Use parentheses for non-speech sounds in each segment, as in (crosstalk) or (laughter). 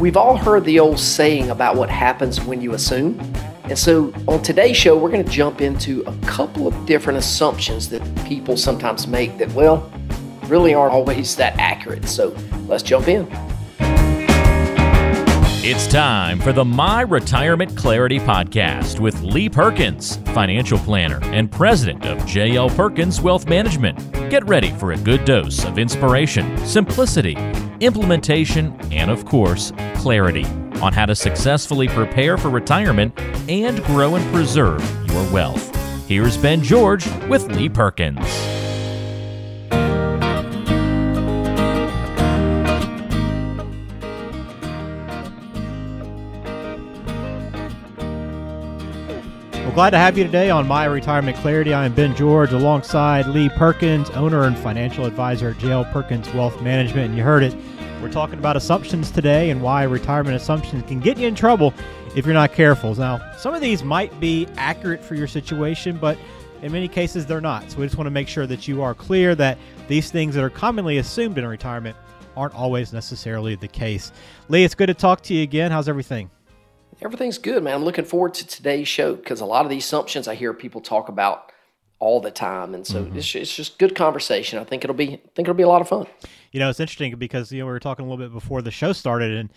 We've all heard the old saying about what happens when you assume. And so on today's show, we're going to jump into a couple of different assumptions that people sometimes make that, well, really aren't always that accurate. So let's jump in. It's time for the My Retirement Clarity Podcast with Lee Perkins, financial planner and president of JL Perkins Wealth Management. Get ready for a good dose of inspiration, simplicity, implementation, and of course, clarity on how to successfully prepare for retirement and grow and preserve your wealth. Here's Ben George with Lee Perkins. Glad to have you today on My Retirement Clarity. I am Ben George alongside Lee Perkins, owner and financial advisor at JL Perkins Wealth Management. And you heard it. We're talking about assumptions today and why retirement assumptions can get you in trouble if you're not careful. Now, some of these might be accurate for your situation, but in many cases they're not. So we just want to make sure that you are clear that these things that are commonly assumed in retirement aren't always necessarily the case. Lee, it's good to talk to you again. How's everything? Everything's good, man. I'm looking forward to today's show because a lot of the assumptions I hear people talk about all the time, and so mm-hmm. it's, it's just good conversation. I think it'll be I think it'll be a lot of fun. You know, it's interesting because you know we were talking a little bit before the show started, and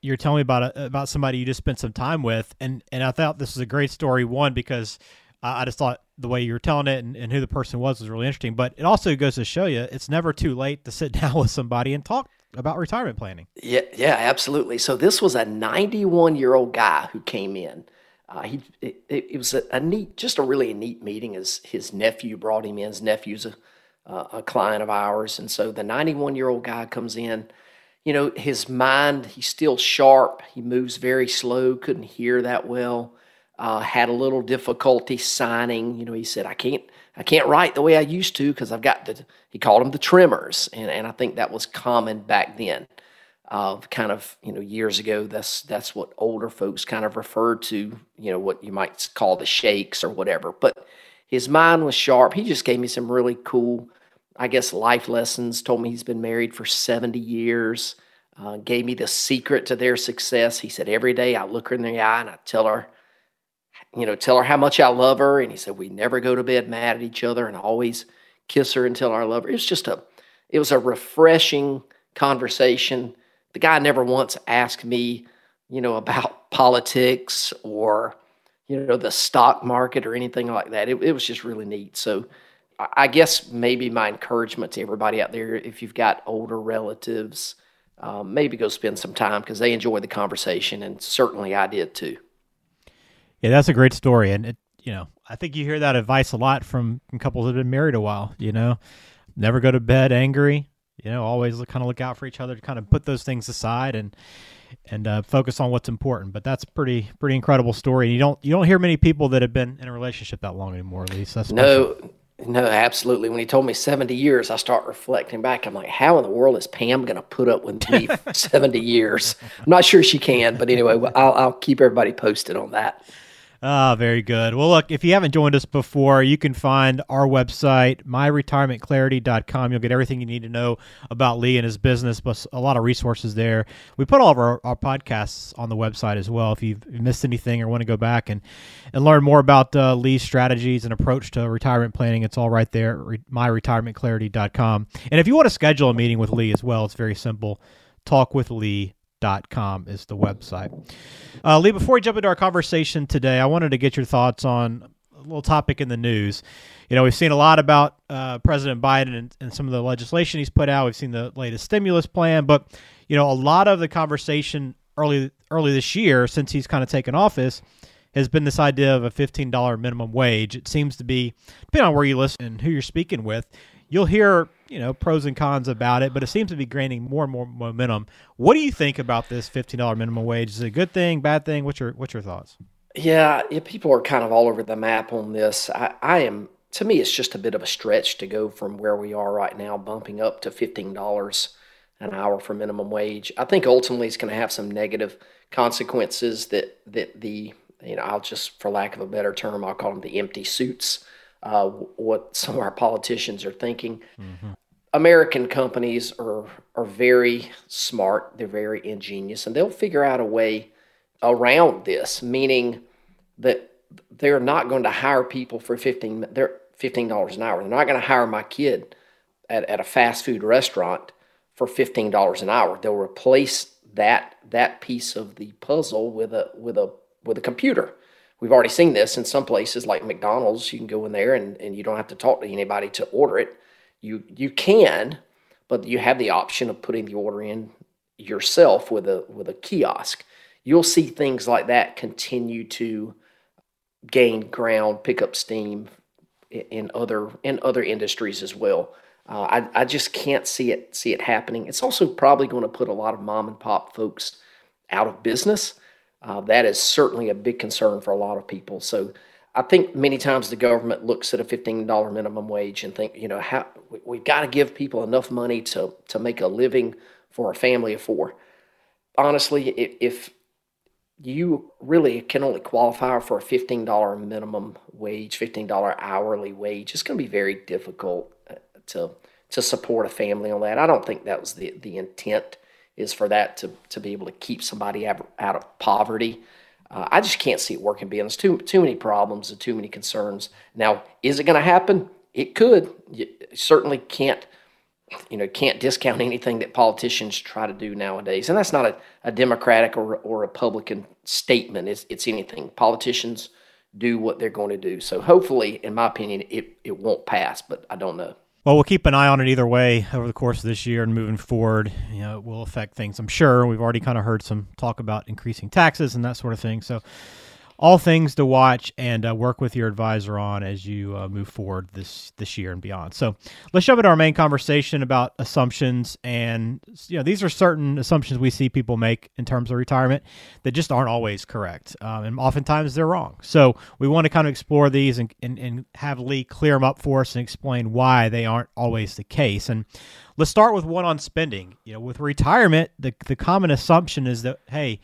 you're telling me about a, about somebody you just spent some time with, and and I thought this was a great story. One because uh, I just thought the way you were telling it and, and who the person was was really interesting, but it also goes to show you it's never too late to sit (laughs) down with somebody and talk about retirement planning. Yeah, yeah, absolutely. So this was a 91 year old guy who came in. Uh, he it, it was a, a, neat, just a really neat meeting. As his nephew brought him in. His nephew's a, uh, a client of ours, and so the 91 year old guy comes in. You know, his mind, he's still sharp. He moves very slow. Couldn't hear that well. Uh, had a little difficulty signing. You know, he said, "I can't, I can't write the way I used to because I've got the." He called them the tremors, and and I think that was common back then. Uh, kind of you know years ago, that's that's what older folks kind of referred to. You know what you might call the shakes or whatever. But his mind was sharp. He just gave me some really cool, I guess, life lessons. Told me he's been married for seventy years. Uh, gave me the secret to their success. He said every day I look her in the eye and I tell her you know, tell her how much I love her. And he said, we never go to bed mad at each other and always kiss her and tell her I love her. It was just a, it was a refreshing conversation. The guy never once asked me, you know, about (laughs) politics or, you know, the stock market or anything like that. It, it was just really neat. So I guess maybe my encouragement to everybody out there, if you've got older relatives, um, maybe go spend some time because they enjoy the conversation. And certainly I did too. Yeah, that's a great story, and it, you know, I think you hear that advice a lot from, from couples that have been married a while. You know, never go to bed angry. You know, always look, kind of look out for each other to kind of put those things aside and and uh, focus on what's important. But that's pretty pretty incredible story. You don't you don't hear many people that have been in a relationship that long anymore. At least that's no. No, absolutely. When he told me 70 years, I start reflecting back. I'm like, how in the world is Pam going to put up with me (laughs) for 70 years? I'm not sure she can, but anyway, I'll, I'll keep everybody posted on that. Ah, very good. Well, look, if you haven't joined us before, you can find our website, myretirementclarity.com. You'll get everything you need to know about Lee and his business, plus a lot of resources there. We put all of our, our podcasts on the website as well. If you've missed anything or want to go back and, and learn more about uh, Lee's strategies and approach to retirement planning, it's all right there, myretirementclarity.com. And if you want to schedule a meeting with Lee as well, it's very simple. Talk with Lee dot com is the website. Uh, Lee, before we jump into our conversation today, I wanted to get your thoughts on a little topic in the news. You know, we've seen a lot about uh, President Biden and, and, some of the legislation he's put out. We've seen the latest stimulus plan, but you know, a lot of the conversation early early this year, since he's kind of taken office, has been this idea of a fifteen dollar minimum wage. It seems to be, depending on where you listen and who you're speaking with, you'll hear you know pros and cons about it, but it seems to be gaining more and more momentum. What do you think about this fifteen dollar minimum wage? Is it a good thing, bad thing? What's your what's your thoughts? Yeah, yeah, people are kind of all over the map on this. I, I am to me, it's just a bit of a stretch to go from where we are right now, bumping up to fifteen dollars an hour for minimum wage. I think ultimately it's going to have some negative consequences that that the you know I'll just for lack of a better term I'll call them the empty suits uh, what some of our politicians are thinking. Mm-hmm. American companies are are very smart. They're very ingenious, and they'll figure out a way around this. Meaning that they're not going to hire people for fifteen. They're fifteen dollars an hour. They're not going to hire my kid at, at a fast food restaurant for fifteen dollars an hour. They'll replace that that piece of the puzzle with a with a with a computer. We've already seen this in some places like McDonald's. You can go in there and, and you don't have to talk to anybody to order it you you can, but you have the option of putting the order in yourself with a with a kiosk. You'll see things like that continue to gain ground, pick up steam in other in other industries as well. Uh, I, I just can't see it see it happening. It's also probably going to put a lot of mom and pop folks out of business. Uh, that is certainly a big concern for a lot of people. So I think many times the government looks at a $15 minimum wage and think, you know, how we've got to give people enough money to to make a living for a family of four. Honestly, if you really can only qualify for a $15 minimum wage, $15 hourly wage, it's going to be very difficult uh, to to support a family on that. I don't think that was the the intent is for that to to be able to keep somebody out of poverty. Uh, I just can't see it working. Being there's too too many problems and too many concerns. Now, is it going to happen? It could. You certainly can't. You know, can't discount anything that politicians try to do nowadays, and that's not a, a Democratic or, or Republican statement. It's, it's anything. Politicians do what they're going to do. So hopefully, in my opinion, it, it won't pass, but I don't know. Well, we'll keep an eye on it either way over the course of this year and moving forward. You know, it will affect things. I'm sure we've already kind of heard some talk about increasing taxes and that sort of thing. So all things to watch and uh, work with your advisor on as you uh, move forward this this year and beyond. So let's jump into our main conversation about assumptions. And you know, these are certain assumptions we see people make in terms of retirement that just aren't always correct, um, and oftentimes they're wrong. So we want to kind of explore these and, and and have Lee clear them up for us and explain why they aren't always the case. And let's start with one on spending. You know, with retirement, the the common assumption is that hey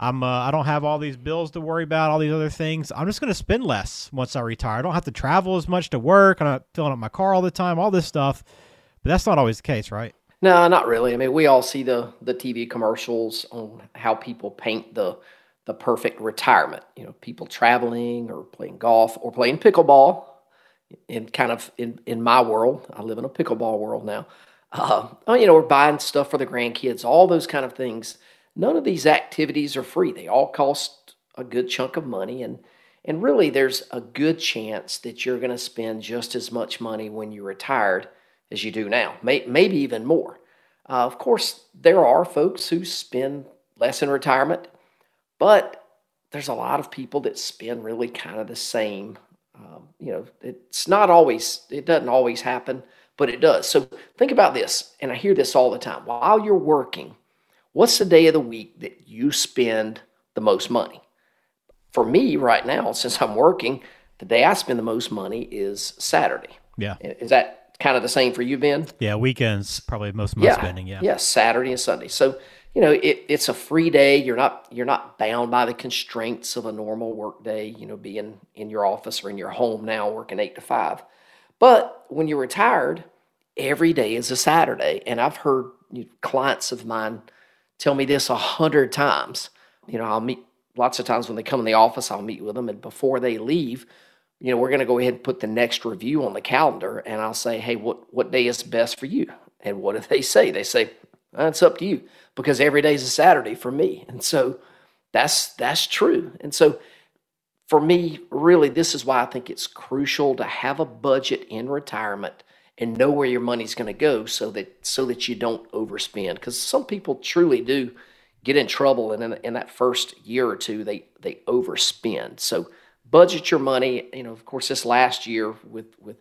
I'm uh, I don't have all these bills to worry about, all these other things. I'm just going to spend less once I retire. I don't have to travel as much to work. I'm not filling up my car all the time, all this stuff. But that's not always the case, right? No, not really. I mean, we all see the the TV commercials on how people paint the the perfect retirement. You know, people traveling or playing golf or playing pickleball. In kind of in in my world, I live in a pickleball world now. Uh, you know, we're buying stuff for the grandkids, all those kind of things none of these activities are free. They all cost a good chunk of money and and really there's a good chance that you're going to spend just as much money when you're retired as you do now, May, maybe even more. Uh, of course, there are folks who spend less in retirement, but there's a lot of people that spend really kind of the same. Um, you know, it's not always, it doesn't always happen, but it does. So think about this, and I hear this all the time. While you're working, What's the day of the week that you spend the most money? For me, right now, since I'm working, the day I spend the most money is Saturday. Yeah. Is that kind of the same for you, Ben? Yeah, weekends probably most of my yeah. spending. Yeah. Yeah, Saturday and Sunday. So you know, it, it's a free day. You're not you're not bound by the constraints of a normal work day. You know, being in your office or in your home now, working eight to five. But when you're retired, every day is a Saturday, and I've heard clients of mine tell me this a hundred times. You know, I'll meet lots of times when they come in the office, I'll meet with them, and before they leave, you know, we're going to go ahead and put the next review on the calendar, and I'll say, hey, what what day is best for you? And what do (laughs) they say? They say, uh, it's up to you because every day is a Saturday for me, (laughs) and so that's that's true. And so for me, really, this is why I think it's crucial to have a budget in retirement and know where your money's going to go so that so that you don't overspend. Because some people truly do get in trouble and in, in that first year or two they they overspend. So budget your money. You know of course this last year with with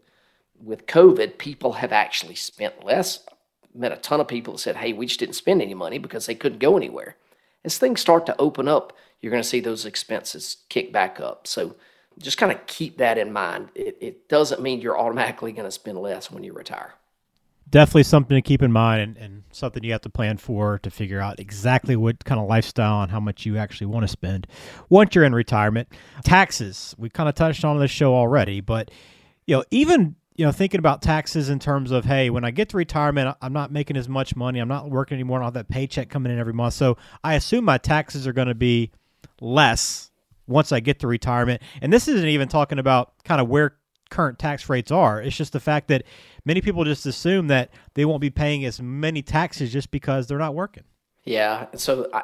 with covid people have actually spent less. Met a ton of people that said hey we just didn't spend any money because they couldn't go anywhere. As things start to open up you're going to see those expenses kick back up. So just kind of keep that in mind. It, it doesn't mean you're automatically going to spend less when you retire. Definitely something to keep in mind and, and something you have to plan for to figure out exactly what kind of lifestyle and how much you actually want to spend once you're in retirement. Taxes, we kind of touched on this show already, but you know, even you know, thinking about taxes in terms of, hey, when I get to retirement, I'm not making as much money. I'm not working anymore. Don't have that paycheck coming in every month. So I assume my taxes are going to be less once I get to retirement. And this isn't even talking about kind of where current tax rates are. It's just the fact that many people just assume that they won't be paying as many taxes just because they're not working. Yeah. So I,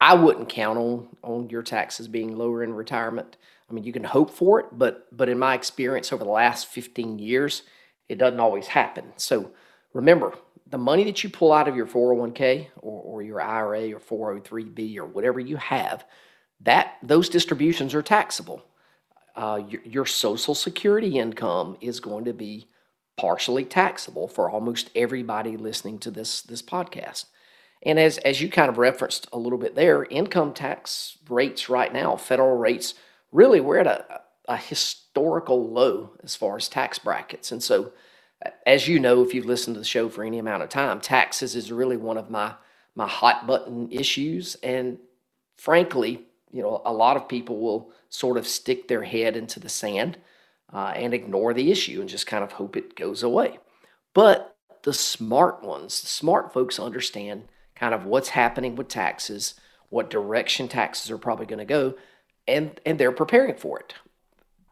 I wouldn't count on on your taxes being lower in retirement. I mean, you can hope for it, but but in my experience over the last 15 years, it doesn't always happen. So remember, the money that you pull out of your 401k or, or your IRA or 403b or whatever you have, that those distributions are taxable. Uh, your, your Social Security income is going to be partially taxable for almost everybody listening to this this podcast. And as as you kind of referenced a little bit there, income tax rates right now, federal rates, really we're at a, a historical low as far as tax brackets. And so, as you know, if you've listened to the show for any amount of time, taxes is really one of my my hot button issues. And frankly, you know, a lot of people will sort of stick their head into the sand uh, and ignore the issue and just kind of hope it goes away. But the smart ones, the smart folks understand kind of what's happening with taxes, what direction taxes are probably going to go, and and they're preparing for it.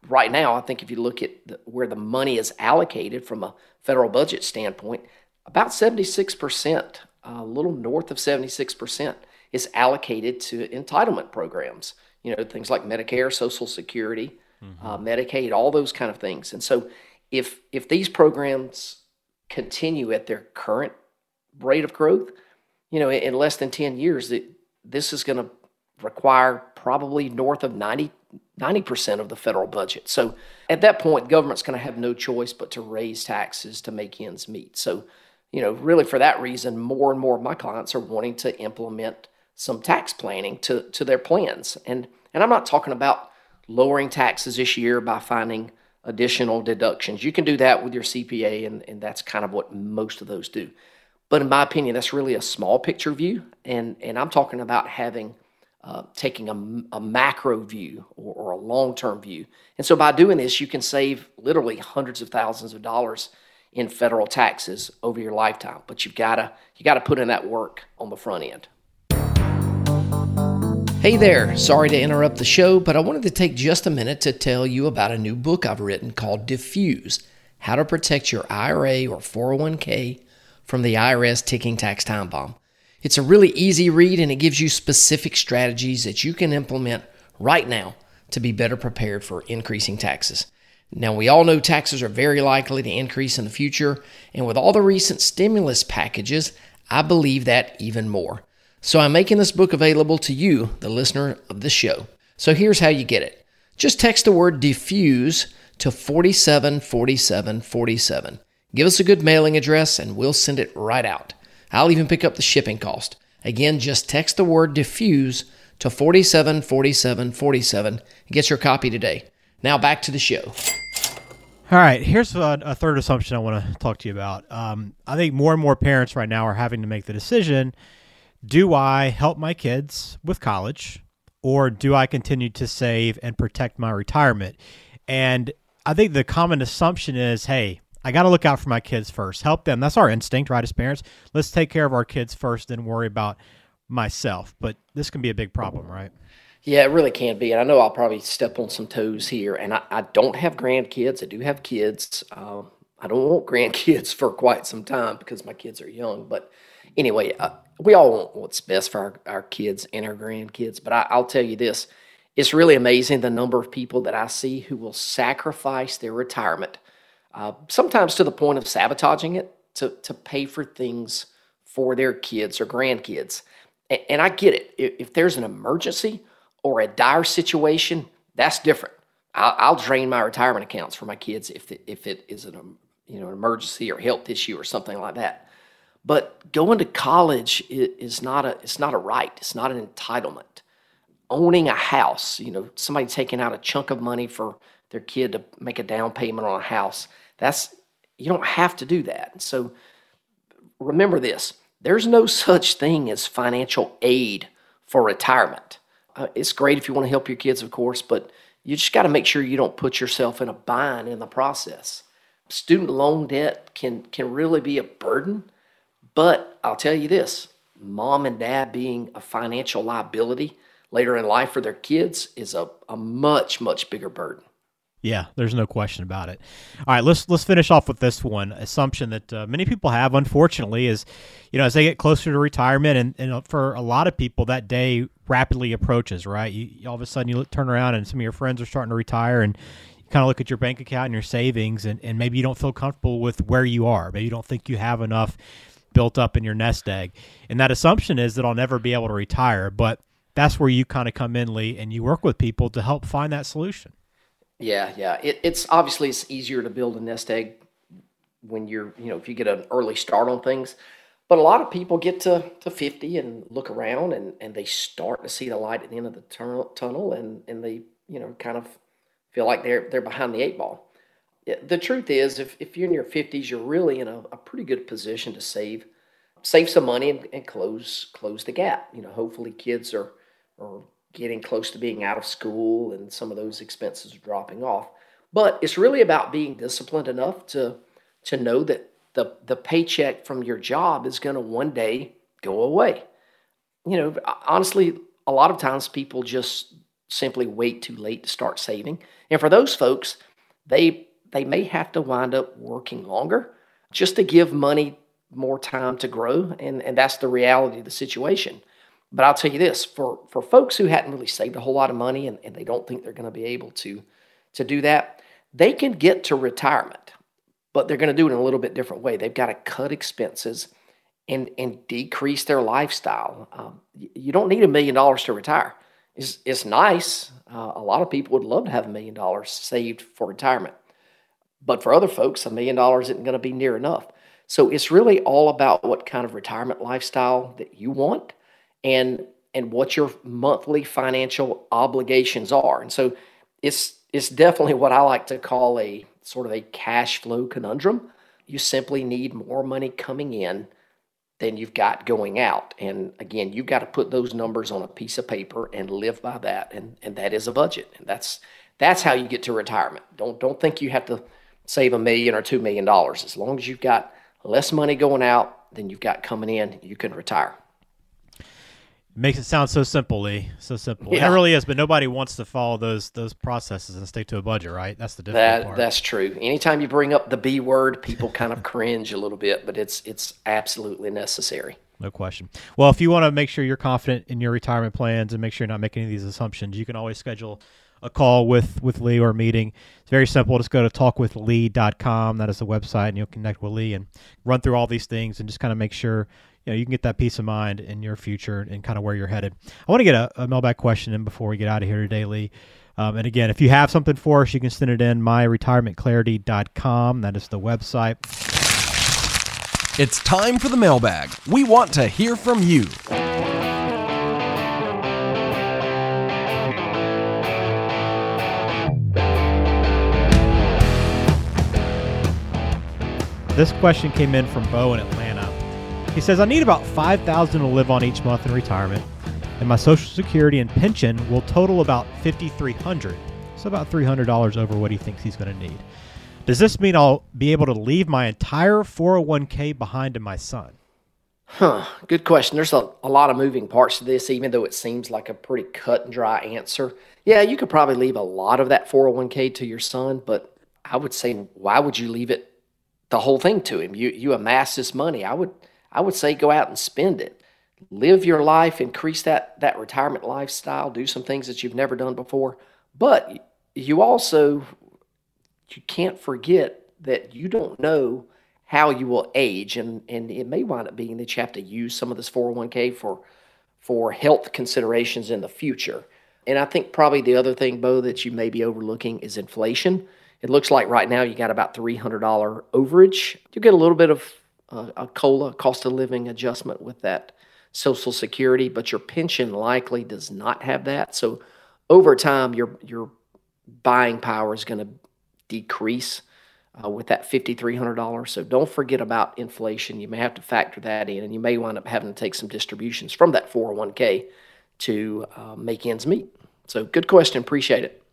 Right now, I think if you look at the, where the money is allocated from a federal budget standpoint, about 76%, a little north of 76%, is allocated to entitlement programs. You know, things like Medicare, Social Security, mm-hmm. uh, Medicaid, all those kind of things. And so, if if these programs continue at their current rate of growth, you know, in less than 10 years, it, this is going to require probably north of 90, 90% of the federal budget. So at that point, government's going to have no choice but to raise taxes to make ends meet. So, you know, really for that reason, more and more of my clients are wanting to implement some tax planning to, to their plans. And, and I'm not talking about lowering taxes this year by finding additional deductions. You can do that with your CPA, and, and that's kind of what most of those do. But in my opinion, that's really a small picture view, and and I'm talking about having uh, taking a, a, macro view or, or a long term view. And so by doing this, you can save literally hundreds of thousands of dollars in federal taxes over your lifetime. But you've got to you got to put in that work on the front end. Hey there, sorry to interrupt the show, but I wanted to take just a minute to tell you about a new book I've written called Defuse How to Protect Your IRA or 401k from the IRS ticking tax time bomb. It's a really easy read and it gives you specific strategies that you can implement right now to be better prepared for increasing taxes. Now, we all know taxes are very likely to increase in the future, and with all the recent stimulus packages, I believe that even more. So, I'm making this book available to you, the listener of this show. So, here's how you get it just text the word defuse to 474747. Give us a good mailing address and we'll send it right out. I'll even pick up the shipping cost. Again, just text the word defuse to 474747 and get your copy today. Now back to the show. All right, here's a, a third assumption I want to talk to you about. Um, I think more and more parents right now are having to make the decision do I help my kids with college or do I continue to save and protect my retirement? And I think the common assumption is hey, I got to look out for my kids first. Help them. That's our instinct, right? As parents, let's take care of our kids first, then worry about myself. But this can be a big problem, right? Yeah, it really can be. And I know I'll probably step on some toes here. And I, I don't have grandkids. I do have kids. Um, I don't want grandkids (laughs) for quite some time because my kids are young. But anyway, uh, we all want what's best for our, our kids and our grandkids. But I, I'll tell you this it's really amazing the number of people that I see who will sacrifice their retirement uh, sometimes to the point of sabotaging it to, to pay for things for their kids or grandkids. And, and I get it. If, if, there's an emergency or a dire situation, that's different. I'll, I'll drain my retirement accounts for my kids if it, if it is an you know an emergency or health issue or something like that. But going to college is not a it's not a right. It's not an entitlement. Owning a house, you know, somebody taking out a chunk of money for their kid to make a down payment on a house that's you don't have to do that. So remember this: there's no such thing as financial aid for retirement. Uh, it's great if you want to help your kids, of course, but you just got to make sure you don't put yourself in a bind in the process. student loan debt can can really be a burden. But I'll tell you this: mom and dad being a financial liability later in life for their kids is a, a much much bigger burden. Yeah, there's no question about it. All right, let's let's finish off with this one assumption that uh, many people have, unfortunately, is you know as they get closer to retirement, and, and for a lot of people that day rapidly approaches. Right, you, all of a sudden you look, turn around and some of your friends are starting to retire, and you kind of look at your bank account and your savings, and, and maybe you don't feel comfortable with where you are. Maybe you don't think you have enough built up in your nest egg, and that assumption is that I'll never be able to retire. But that's where you kind of come in, Lee, and you work with people to help find that solution. Yeah, yeah. It, it's obviously it's easier to build a nest egg when you're, you know, if you get an early start on things. But a lot of people get to, to 50 and look around and, and they start to see the light at the end of the tunnel, tunnel and, and they, you know, kind of feel like they're, they're behind the eight ball. The truth is, if, if you're in your 50s, you're really in a, a pretty good position to save save some money and, and close close the gap. You know, hopefully kids are, are getting close to being out of school and some of those expenses are dropping off. But it's really about being disciplined enough to to know that the the paycheck from your job is going to one day go away. You know, honestly, a lot of times people just simply wait too late to start saving. And for those folks, they they may have to wind up working longer just to give money more time to grow and and that's the reality of the situation. But I'll tell you this for, for folks who hadn't really saved a whole lot of money and, and they don't think they're going to be able to, to do that, they can get to retirement, but they're going to do it in a little bit different way. They've got to cut expenses and, and decrease their lifestyle. Um, you don't need a million dollars to retire. It's, it's nice. Uh, a lot of people would love to have a million dollars saved for retirement. But for other folks, a million dollars isn't going to be near enough. So it's really all about what kind of retirement lifestyle that you want and and what your monthly financial obligations are. And so it's it's definitely what I like to call a sort of a cash flow conundrum. You simply need more money coming in than you've got going out. And again, you've got to put those numbers on a piece of paper and live by that. And, and that is a budget. And that's that's how you get to retirement. Don't don't think you have to save a million or two million dollars. As long as you've got less money going out than you've got coming in, you can retire. Makes it sound so simple, Lee. So simple. Yeah. It really is, but nobody wants to follow those those processes and stick to a budget, right? That's the difficult that, part. That's true. Anytime you bring up the B word, people kind of cringe a little bit, but it's it's absolutely necessary. No question. Well, if you want to make sure you're confident in your retirement plans and make sure you're not making any of these assumptions, you can always schedule a call with with Lee or a meeting. It's very simple. Just go to talkwithlee.com. That is the website, and you'll connect with Lee and run through all these things and just kind of make sure you know you can get that peace of mind in your future and kind of where you're headed. I want to get a, a mailbag question in before we get out of here today, Lee. Um, and again, if you have something for us, you can send it in myretirementclarity.com. That is the website. It's time for the mailbag. We want to hear from you. This question came in from Bo in Atlanta. He says, I need about 5000 to live on each month in retirement, and my Social Security and pension will total about 5300 so about $300 over what he thinks he's going to need. Does this mean I'll be able to leave my entire 401k behind to my son? Huh, good question. There's a, a lot of moving parts to this, even though it seems like a pretty cut and dry answer. Yeah, you could probably leave a lot of that 401k to your son, but I would say, why would you leave it the whole thing to him? You you amass this money. I would I would say go out and spend it. Live your life, increase that, that retirement lifestyle, do some things that you've never done before. But you also you can't forget that you don't know how you will age and, and it may wind up being that you have to use some of this 401k for for health considerations in the future. And I think probably the other thing, Bo, that you may be overlooking is inflation. It looks like right now you got about $300 overage. You get a little bit of a, a COLA, cost of living adjustment with that Social Security, but your pension likely does not have that. So over time, your your buying power is going to decrease uh, with that $5,300. So don't forget about inflation. You may have to factor that in, and you may wind up having to take some distributions from that 401k to uh, make ends meet. So good question. Appreciate it.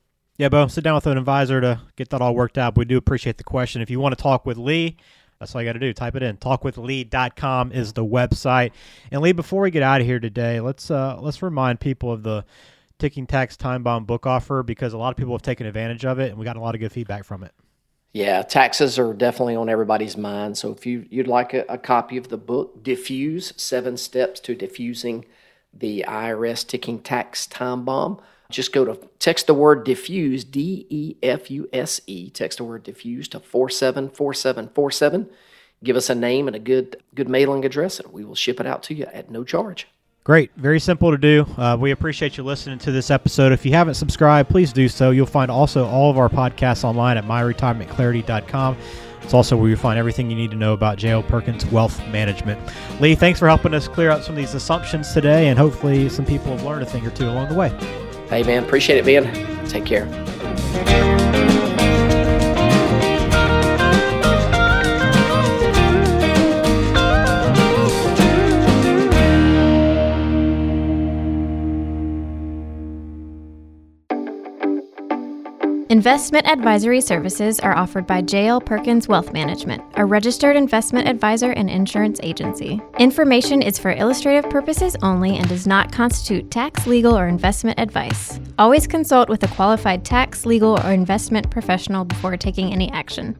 Yeah, Bo, sit down with an advisor to get that all worked out. But We do appreciate the question. If you want to talk with Lee, that's all you got to do. Type it in. Talkwithlee.com is the website. And Lee, before we get out of here today, let's uh, let's remind people of the ticking tax time bomb book offer because a lot of people have taken advantage of it and we got a lot of good feedback from it. Yeah, taxes are definitely on everybody's mind. So if you, you'd like a, a copy of the book, Defuse Seven Steps to Defusing the IRS Ticking Tax Time Bomb, just go to text the word defuse, D E F U S E, text the word defuse to 474747. Give us a name and a good good mailing address, and we will ship it out to you at no charge. Great. Very simple to do. Uh, we appreciate you listening to this episode. If you haven't subscribed, please do so. You'll find also all of our podcasts online at myretirementclarity.com. It's also where you find everything you need to know about J.L. Perkins Wealth Management. Lee, thanks for helping us clear out some of these assumptions today, and hopefully some people have learned a thing or two along the way. Hey, man, appreciate it, Ben. Take care. Investment advisory services are offered by JL Perkins Wealth Management, a registered investment advisor and insurance agency. Information is for illustrative purposes only and does not constitute tax, legal, or investment advice. Always consult with a qualified tax, legal, or investment professional before taking any action.